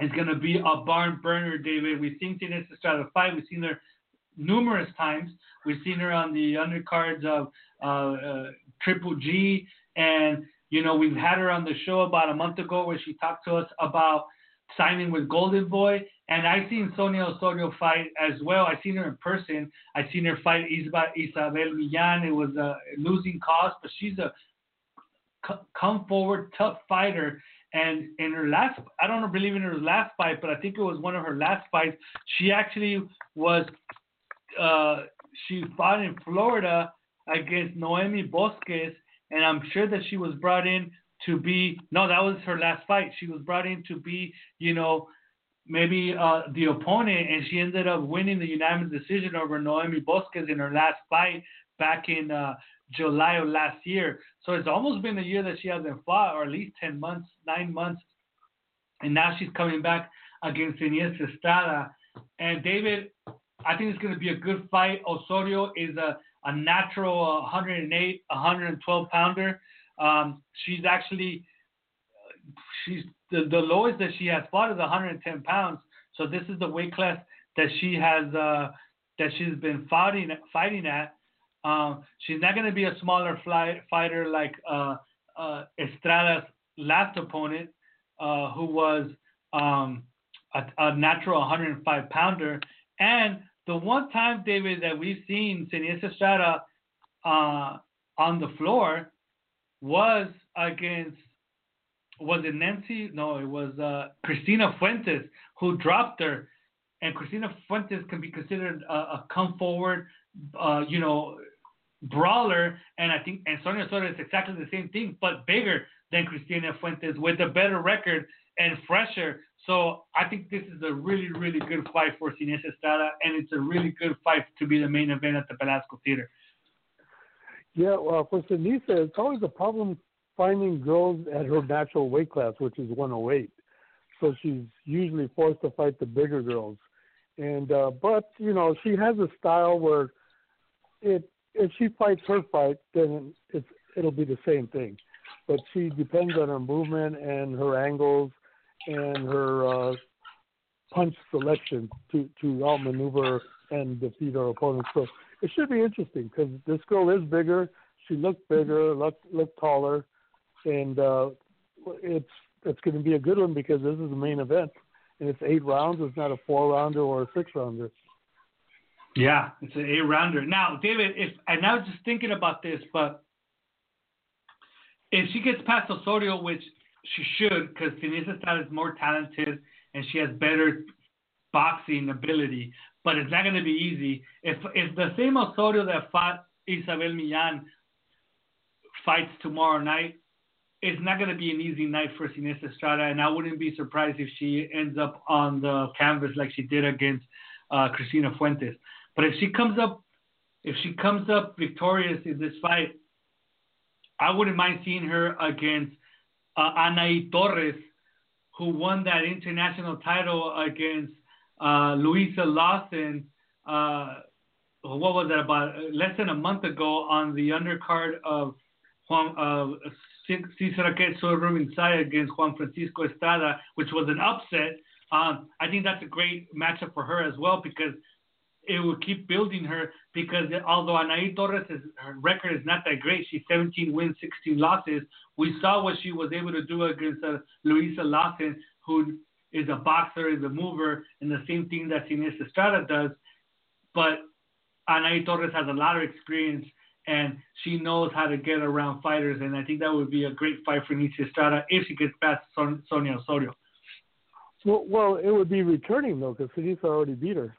is going to be a barn burner, David. We've seen Seniesa Estrada fight. We've seen her numerous times. We've seen her on the undercards of uh, uh, Triple G. And, you know, we've had her on the show about a month ago where she talked to us about signing with Golden Boy. And I've seen Sonia Osorio fight as well. I've seen her in person. I've seen her fight Isabel, Millan. It was a losing cause, but she's a come forward, tough fighter. And in her last, I don't believe in her last fight, but I think it was one of her last fights. She actually was, uh, she fought in Florida against Noemi Bosques, and I'm sure that she was brought in to be. No, that was her last fight. She was brought in to be, you know, maybe uh, the opponent, and she ended up winning the unanimous decision over Noemi Bosques in her last fight back in uh, July of last year. So it's almost been a year that she hasn't fought, or at least 10 months, nine months. And now she's coming back against Inés Estrada. And David, I think it's going to be a good fight. Osorio is a, a natural 108, 112 pounder. Um, she's actually, she's the, the lowest that she has fought is 110 pounds. So this is the weight class that she has uh, that she's been fighting fighting at. Um, she's not going to be a smaller fly, fighter like uh, uh, Estrada's last opponent, uh, who was um, a, a, natural 105 pounder. And the one time, David, that we've seen Seniesa Estrada uh, on the floor was against was it Nancy? No, it was uh, Christina Fuentes who dropped her. And Christina Fuentes can be considered a, a come forward, uh, you know, brawler. And I think and Sonia Soto is exactly the same thing, but bigger than Christina Fuentes with a better record and fresher. So I think this is a really, really good fight for Inés Estrada, and it's a really good fight to be the main event at the Belasco Theater. Yeah, well, for Seniesa, it's always a problem finding girls at her natural weight class, which is 108. So she's usually forced to fight the bigger girls. And uh but you know she has a style where it if she fights her fight, then it's it'll be the same thing. But she depends on her movement and her angles and her uh, punch selection to to outmaneuver and defeat her opponent. So it should be interesting because this girl is bigger. She looked bigger, looked looked taller, and uh, it's that's going to be a good one because this is the main event, and it's eight rounds. It's not a four rounder or a six rounder. Yeah, it's an eight rounder. Now, David, if and I was just thinking about this, but if she gets past Osorio, which she should, because Seniesa Estrada is more talented and she has better boxing ability, but it's not going to be easy. If if the same Osorio that fought Isabel Millan fights tomorrow night, it's not going to be an easy night for Seniesa Estrada, and I wouldn't be surprised if she ends up on the canvas like she did against uh, Cristina Fuentes. But if she comes up, if she comes up victorious in this fight, I wouldn't mind seeing her against uh, Anaí Torres, who won that international title against uh, Louisa Lawson. Uh, what was that about less than a month ago on the undercard of Juan uh, Cesar Rubinsaya against Juan Francisco Estrada, which was an upset. Um, I think that's a great matchup for her as well because it will keep building her because although Anaí Torres' record is not that great, she's 17 wins, 16 losses. We saw what she was able to do against uh, Louisa Lawson, who is a boxer, is a mover, and the same thing that Ines Estrada does. But Anaí Torres has a lot of experience and she knows how to get around fighters, and I think that would be a great fight for Ines Estrada if she gets past Son- Sonia Osorio. Well, well, it would be returning though, because Seniesa already beat her.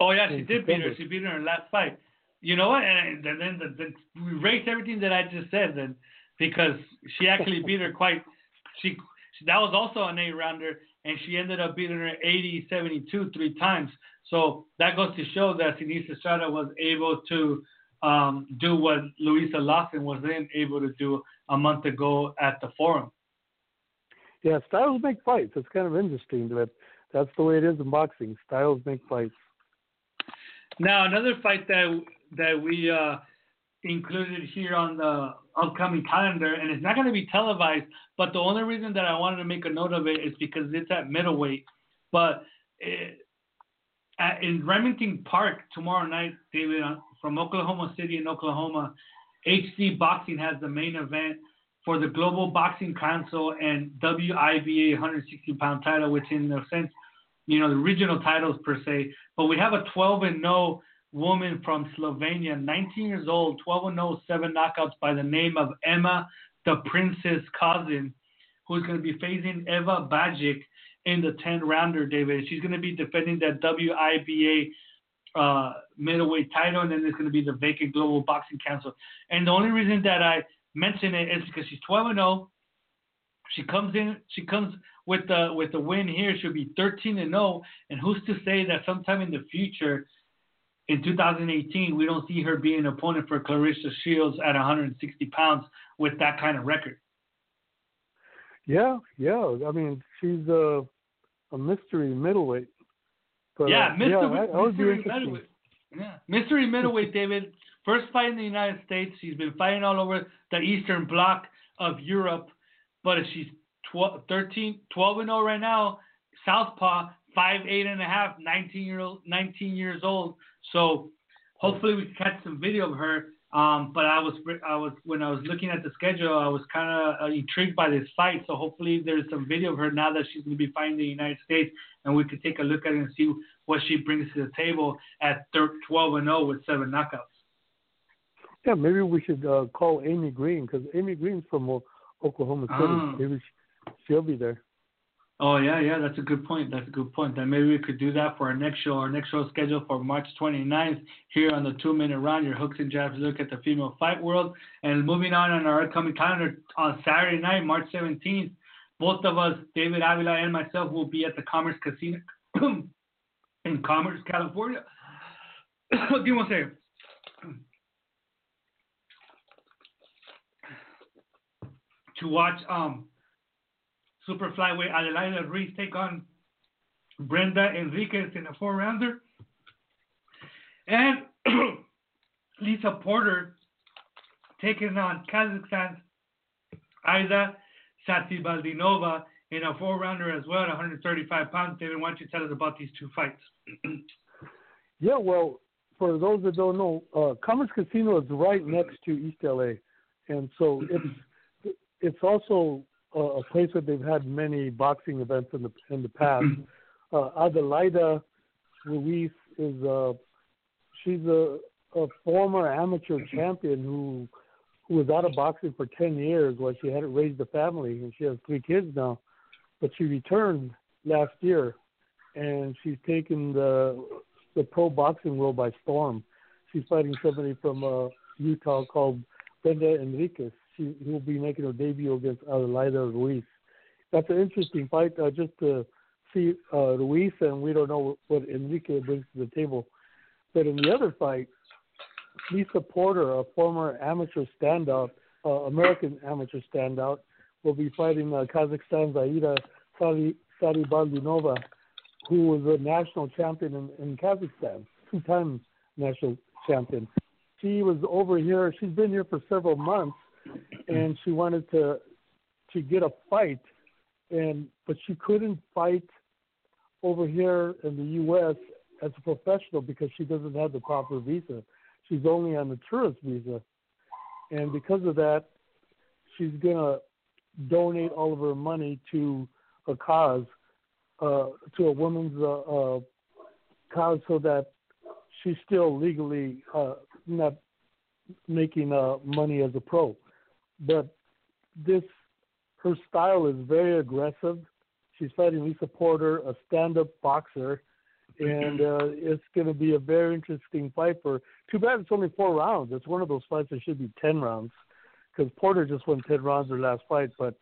Oh yeah, she did beat her. She beat her in her last fight. You know what? And then the, the, we erase everything that I just said then because she actually beat her quite. She that was also an eight rounder, and she ended up beating her 80-72 three times. So that goes to show that Seniesa Estrada was able to um, do what Louisa Lawson was then able to do a month ago at the forum. Yeah, styles make fights. It's kind of interesting, but that's the way it is in boxing. Styles make fights. Now, another fight that that we uh, included here on the upcoming calendar, and it's not going to be televised, but the only reason that I wanted to make a note of it is because it's at middleweight. But it, at, in Remington Park tomorrow night, David, uh, from Oklahoma City in Oklahoma, HC Boxing has the main event for the Global Boxing Council and WIBA 160 pound title, which in a sense you know, the regional titles per se. But we have a 12 and 0 woman from Slovenia, 19 years old, 12 and 0, seven knockouts by the name of Ema the Princess Kozin, who's going to be facing Eva Bajic in the 10 rounder, David. She's going to be defending that WIBA uh, middleweight title, and then there's going to be the vacant Global Boxing Council. And the only reason that I mention it is because she's 12 and 0. She comes in, she comes with the with the win here, she'll be 13 and 0. And who's to say that sometime in the future, in 2018, we don't see her being an opponent for Claressa Shields at 160 pounds with that kind of record? Yeah, yeah. I mean, she's a a mystery middleweight. But, uh, yeah, mystery, yeah, that, mystery middleweight. Yeah, mystery middleweight, David. First fight in the United States. She's been fighting all over the Eastern Bloc of Europe, but she's 12, 13, 12 and 0 right now. Southpaw, five, eight and a half, 19 year old, 19 years old. So hopefully we can catch some video of her. Um, but I was, I was when I was looking at the schedule, I was kind of uh, intrigued by this fight. So hopefully there's some video of her now that she's going to be fighting in the United States, and we could take a look at it and see what she brings to the table at 12 and 0 with seven knockouts. Yeah, maybe we should uh, call Amy Green because Amy Green's from Oklahoma City. Oh. Maybe she'll be there. Oh yeah, yeah, that's a good point. That's a good point. Then maybe we could do that for our next show. Our next show is scheduled for March 29th here on the Two Minute Round. Your hooks and jabs look at the female fight world. And moving on on our upcoming calendar on Saturday night, March 17th, both of us, David Avila and myself, will be at the Commerce Casino [CLEARS THROAT] in Commerce, California. [COUGHS] Give me one second. to watch um super flyweight Adelaida Ruiz take on Brenda Enriquez in a four rounder. And [CLEARS THROAT] Lisa Porter taking on Kazakhstan's Aida Satibaldinova in a four rounder as well at 135 pounds. David, why don't you tell us about these two fights? [CLEARS THROAT] yeah, well, for those that don't know, uh, Commerce Casino is right next to East LA. And so it's it's also a, a place where they've had many boxing events in the in the past. [CLEARS THROAT] uh, Adelaida Ruiz is uh, she's a, a former amateur champion who who was out of boxing for ten years while she hadn't raised a family and she has three kids now. But she returned last year and she's taken the the pro boxing world by storm. She's fighting somebody from uh, Utah called Brenda Enriquez. She will be making her debut against Adelaida Ruiz. That's an interesting fight uh, just to see uh, Ruiz, and we don't know what Enrique brings to the table. But in the other fight, Lisa Porter, a former amateur standout, uh, American amateur standout, will be fighting uh, Kazakhstan's Aida Sari, who was a national champion in, in Kazakhstan, two-time national champion. She was over here. She's been here for several months, and she wanted to to get a fight, and but she couldn't fight over here in the U.S. as a professional because she doesn't have the proper visa. She's only on the tourist visa, and because of that, she's gonna donate all of her money to a cause, uh, to a woman's uh, uh, cause, so that she's still legally uh, not making uh, money as a pro. But this, her style is very aggressive. She's fighting Lisa Porter, a stand-up boxer, and uh, it's going to be a very interesting fight. For too bad it's only four rounds. It's one of those fights that should be ten rounds, because Porter just won ten rounds her last fight. But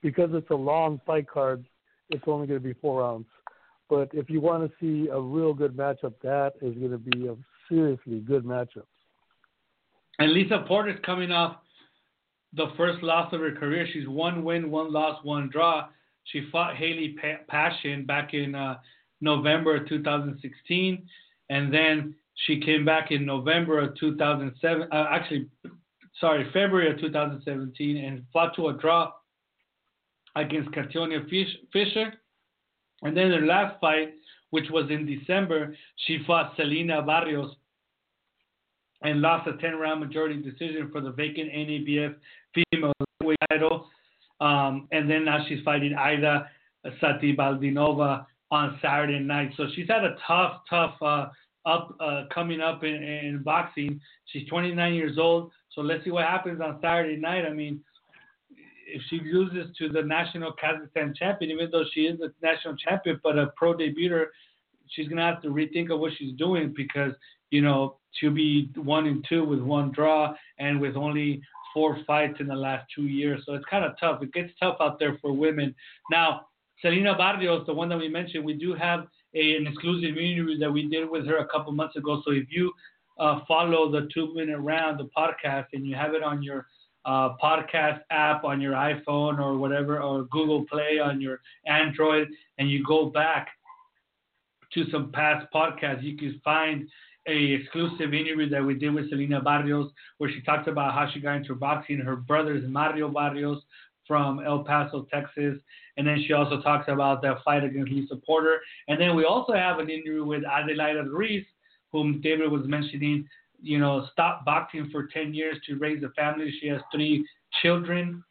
because it's a long fight card, it's only going to be four rounds. But if you want to see a real good matchup, that is going to be a seriously good matchup. And Lisa Porter's coming off the first loss of her career. She's one win, one loss, one draw. She fought Haley Passion back in uh, November of 2016, and then she came back in November of 2007. Uh, actually, sorry, February of 2017, and fought to a draw against Kationa Fisher. And then her last fight, which was in December, she fought Selina Barrios and lost a 10 round majority decision for the vacant NABF female title. Um, and then now she's fighting Aida Satibaldinova on Saturday night. So she's had a tough, tough uh, up uh, coming up in, in boxing. She's 29 years old. So let's see what happens on Saturday night. I mean, if she loses to the national Kazakhstan champion, even though she is the national champion, but a pro debuter, she's gonna have to rethink of what she's doing because you know she'll be one and two with one draw and with only four fights in the last two years. So it's kind of tough. It gets tough out there for women. Now, Selina Barrios, the one that we mentioned, we do have a, an exclusive interview that we did with her a couple months ago. So if you uh, follow the two minute round, the podcast, and you have it on your uh, podcast app on your iPhone or whatever, or Google Play on your Android, and you go back to some past podcasts, you can find a exclusive interview that we did with Selina Barrios, where she talks about how she got into boxing. Her brother is Mario Barrios from El Paso, Texas, and then she also talks about that fight against Lisa Porter. And then we also have an interview with Adelaida Ruiz, whom David was mentioning, you know, stopped boxing for 10 years to raise a family. She has three children,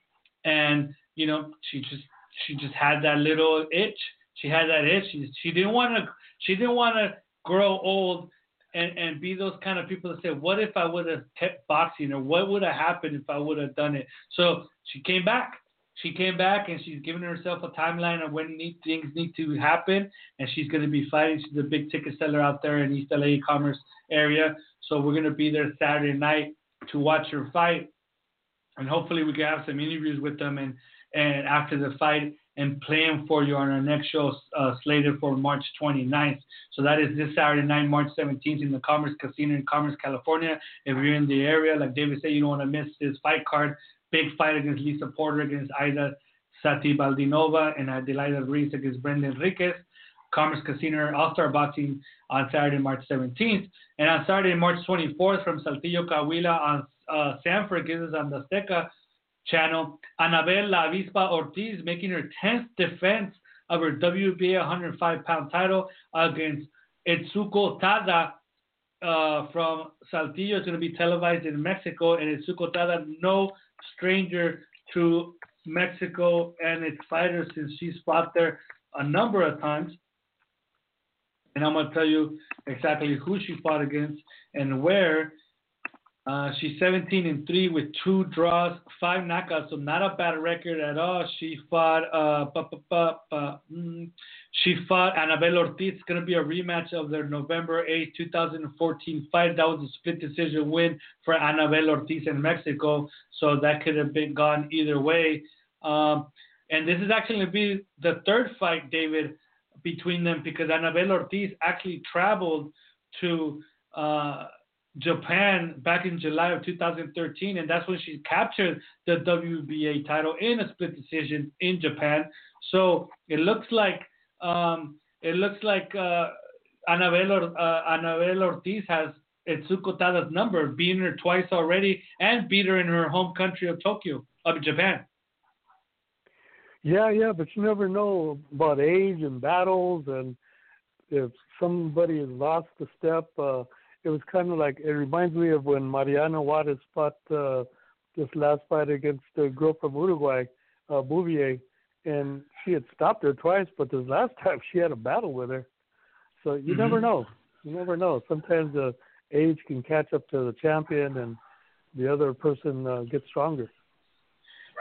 and you know, she just she just had that little itch. She had that itch. She, she didn't want to she didn't want to grow old and and be those kind of people that say, what if I would have kept boxing, or what would have happened if I would have done it? So she came back. She came back and she's given herself a timeline of when need, things need to happen, and she's going to be fighting. She's a big ticket seller out there in East LA Commerce area. So we're going to be there Saturday night to watch her fight, and hopefully we can have some interviews with them and and after the fight and them for you on our next show uh, slated for March 29th. So that is this Saturday night, March 17th in the Commerce Casino in Commerce, California. If you're in the area, like David said, you don't want to miss this fight card. Big fight against Lisa Porter against Aida Satibaldinova and Adelaida Ruiz against Brenda Enriquez. Commerce Casino All-Star Boxing on Saturday, March 17th. And on Saturday, March 24th from Saltillo, Coahuila on uh, Sanford Gizzes on the Azteca channel. Anabel La Avispa Ortiz making her 10th defense of her WBA 105 pound title against Etsuko Tada uh, from Saltillo. It's going to be televised in Mexico. And Etsuko Tada, no stranger to Mexico and its fighters since she's fought there a number of times. And I'm going to tell you exactly who she fought against and where. Uh, she's 17 and 3 with two draws, five knockouts, so not a bad record at all. She fought uh, bu- bu- bu- mm, she fought Anabel Ortiz. It's going to be a rematch of their November 8, 2014 fight. That was a split decision win for Anabel Ortiz in Mexico, so that could have been gone either way. Um, and this is actually to be the third fight, David, between them because Anabel Ortiz actually traveled to uh, Japan back in July of 2013, and that's when she captured the WBA title in a split decision in Japan. So it looks like um, it looks like uh, Anabel, uh, Anabel Ortiz has Etsuko Tada's number, beating her twice already, and beat her in her home country of Tokyo, of Japan. Yeah, yeah, but you never know about age and battles, and if somebody has lost a step. Uh, it was kind of like it reminds me of when Mariana Juarez fought uh, this last fight against a girl from Uruguay, uh, Bouvier, and she had stopped her twice, but this last [LAUGHS] time she had a battle with her. So you Mhm. never know. You never know. Sometimes the age can catch up to the champion, and the other person uh, gets stronger.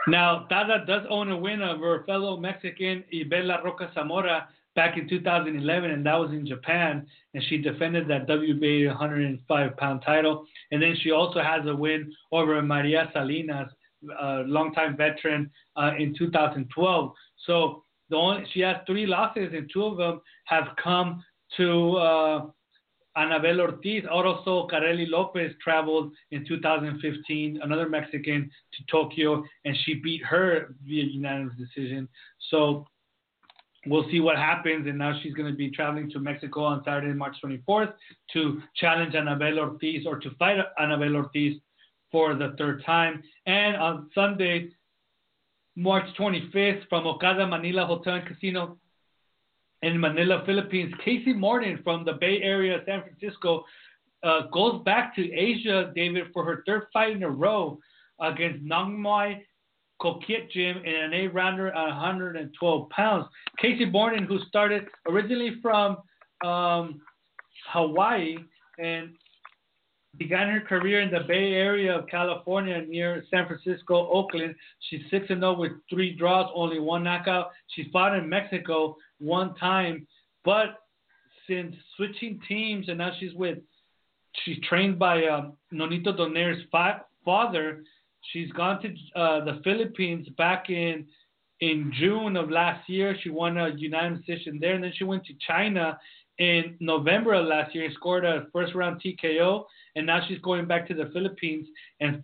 Now, Tada does own a win over her fellow Mexican Ibela Roca Zamora back in 2011, and that was in Japan. And she defended that WBA 105 pound title. And then she also has a win over Maria Salinas, a longtime veteran, uh, in 2012. So the only, she has three losses, and two of them have come to uh, Anabel Ortiz. Also, Carelli Lopez traveled in 2015, another Mexican, to Tokyo, and she beat her via unanimous decision. So we'll see what happens. And now she's going to be traveling to Mexico on Saturday, March 24th, to challenge Anabel Ortiz or to fight Anabel Ortiz for the third time. And on Sunday, March 25th, from Okada Manila Hotel and Casino in Manila, Philippines, Casey Morton from the Bay Area, San Francisco, uh, goes back to Asia, David, for her third fight in a row against Nangmai Coquette Gym in an eight rounder at 112 pounds. Casey Morton, who started originally from um, Hawaii and began her career in the Bay Area of California near San Francisco, Oakland. She's 6 0 with three draws, only one knockout. She fought in Mexico one time, but since switching teams and now she's with, she's trained by um, Nonito Donaire's fa- father. She's gone to uh, the Philippines back in in June of last year. She won a unanimous decision there, and then she went to China in November of last year and scored a first round TKO. And now she's going back to the Philippines and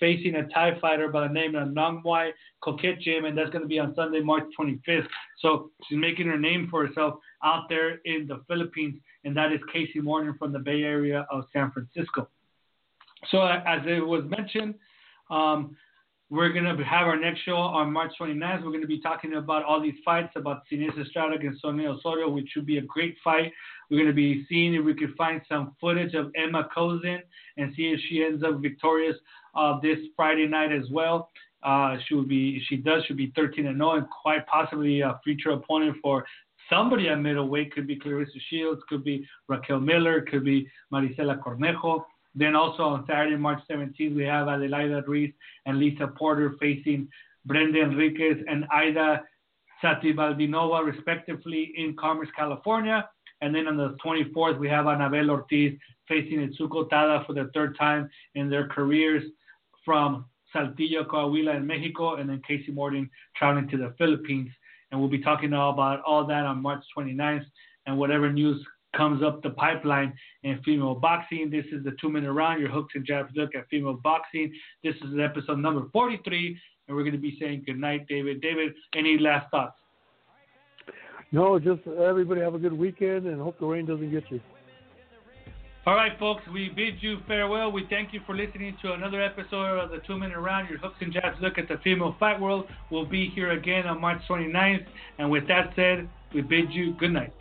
facing a Thai fighter by the name of Nangwai Coquette Gym, and that's going to be on Sunday, March 25th. So she's making her name for herself out there in the Philippines, and that is Casey Morton from the Bay Area of San Francisco. So as it was mentioned, um, we're going to have our next show on March 29th. We're going to be talking about all these fights about Inez Estrada against Sonia Osorio, which should be a great fight. We're going to be seeing if we can find some footage of Ema Kozin and see if she ends up victorious uh, this Friday night as well. Uh, she will be, if she does, she'll be 13 and 0 and quite possibly a future opponent for somebody at middleweight. Could be Claressa Shields, could be Raquel Miller, could be Marisela Cornejo. Then also on Saturday, March 17th, we have Adelaida Ruiz and Lisa Porter facing Brenda Enriquez and Aida Satibaldinova, respectively, in Commerce, California. And then on the 24th, we have Anabel Ortiz facing Etsuko Tada for the third time in their careers from Saltillo, Coahuila, in Mexico, and then Casey Morton traveling to the Philippines. And we'll be talking all about all that on March 29th and whatever news comes up the pipeline in female boxing. This is the two minute round, your hooks and jabs look at female boxing. This is episode number 43, and we're going to be saying good night, David. David, any last thoughts? No, just everybody have a good weekend and hope the rain doesn't get you. All right, folks, we bid you farewell. We thank you for listening to another episode of the Two Minute Round, your hooks and jabs look at the female fight world. We'll be here again on March 29th. And with that said, we bid you good night.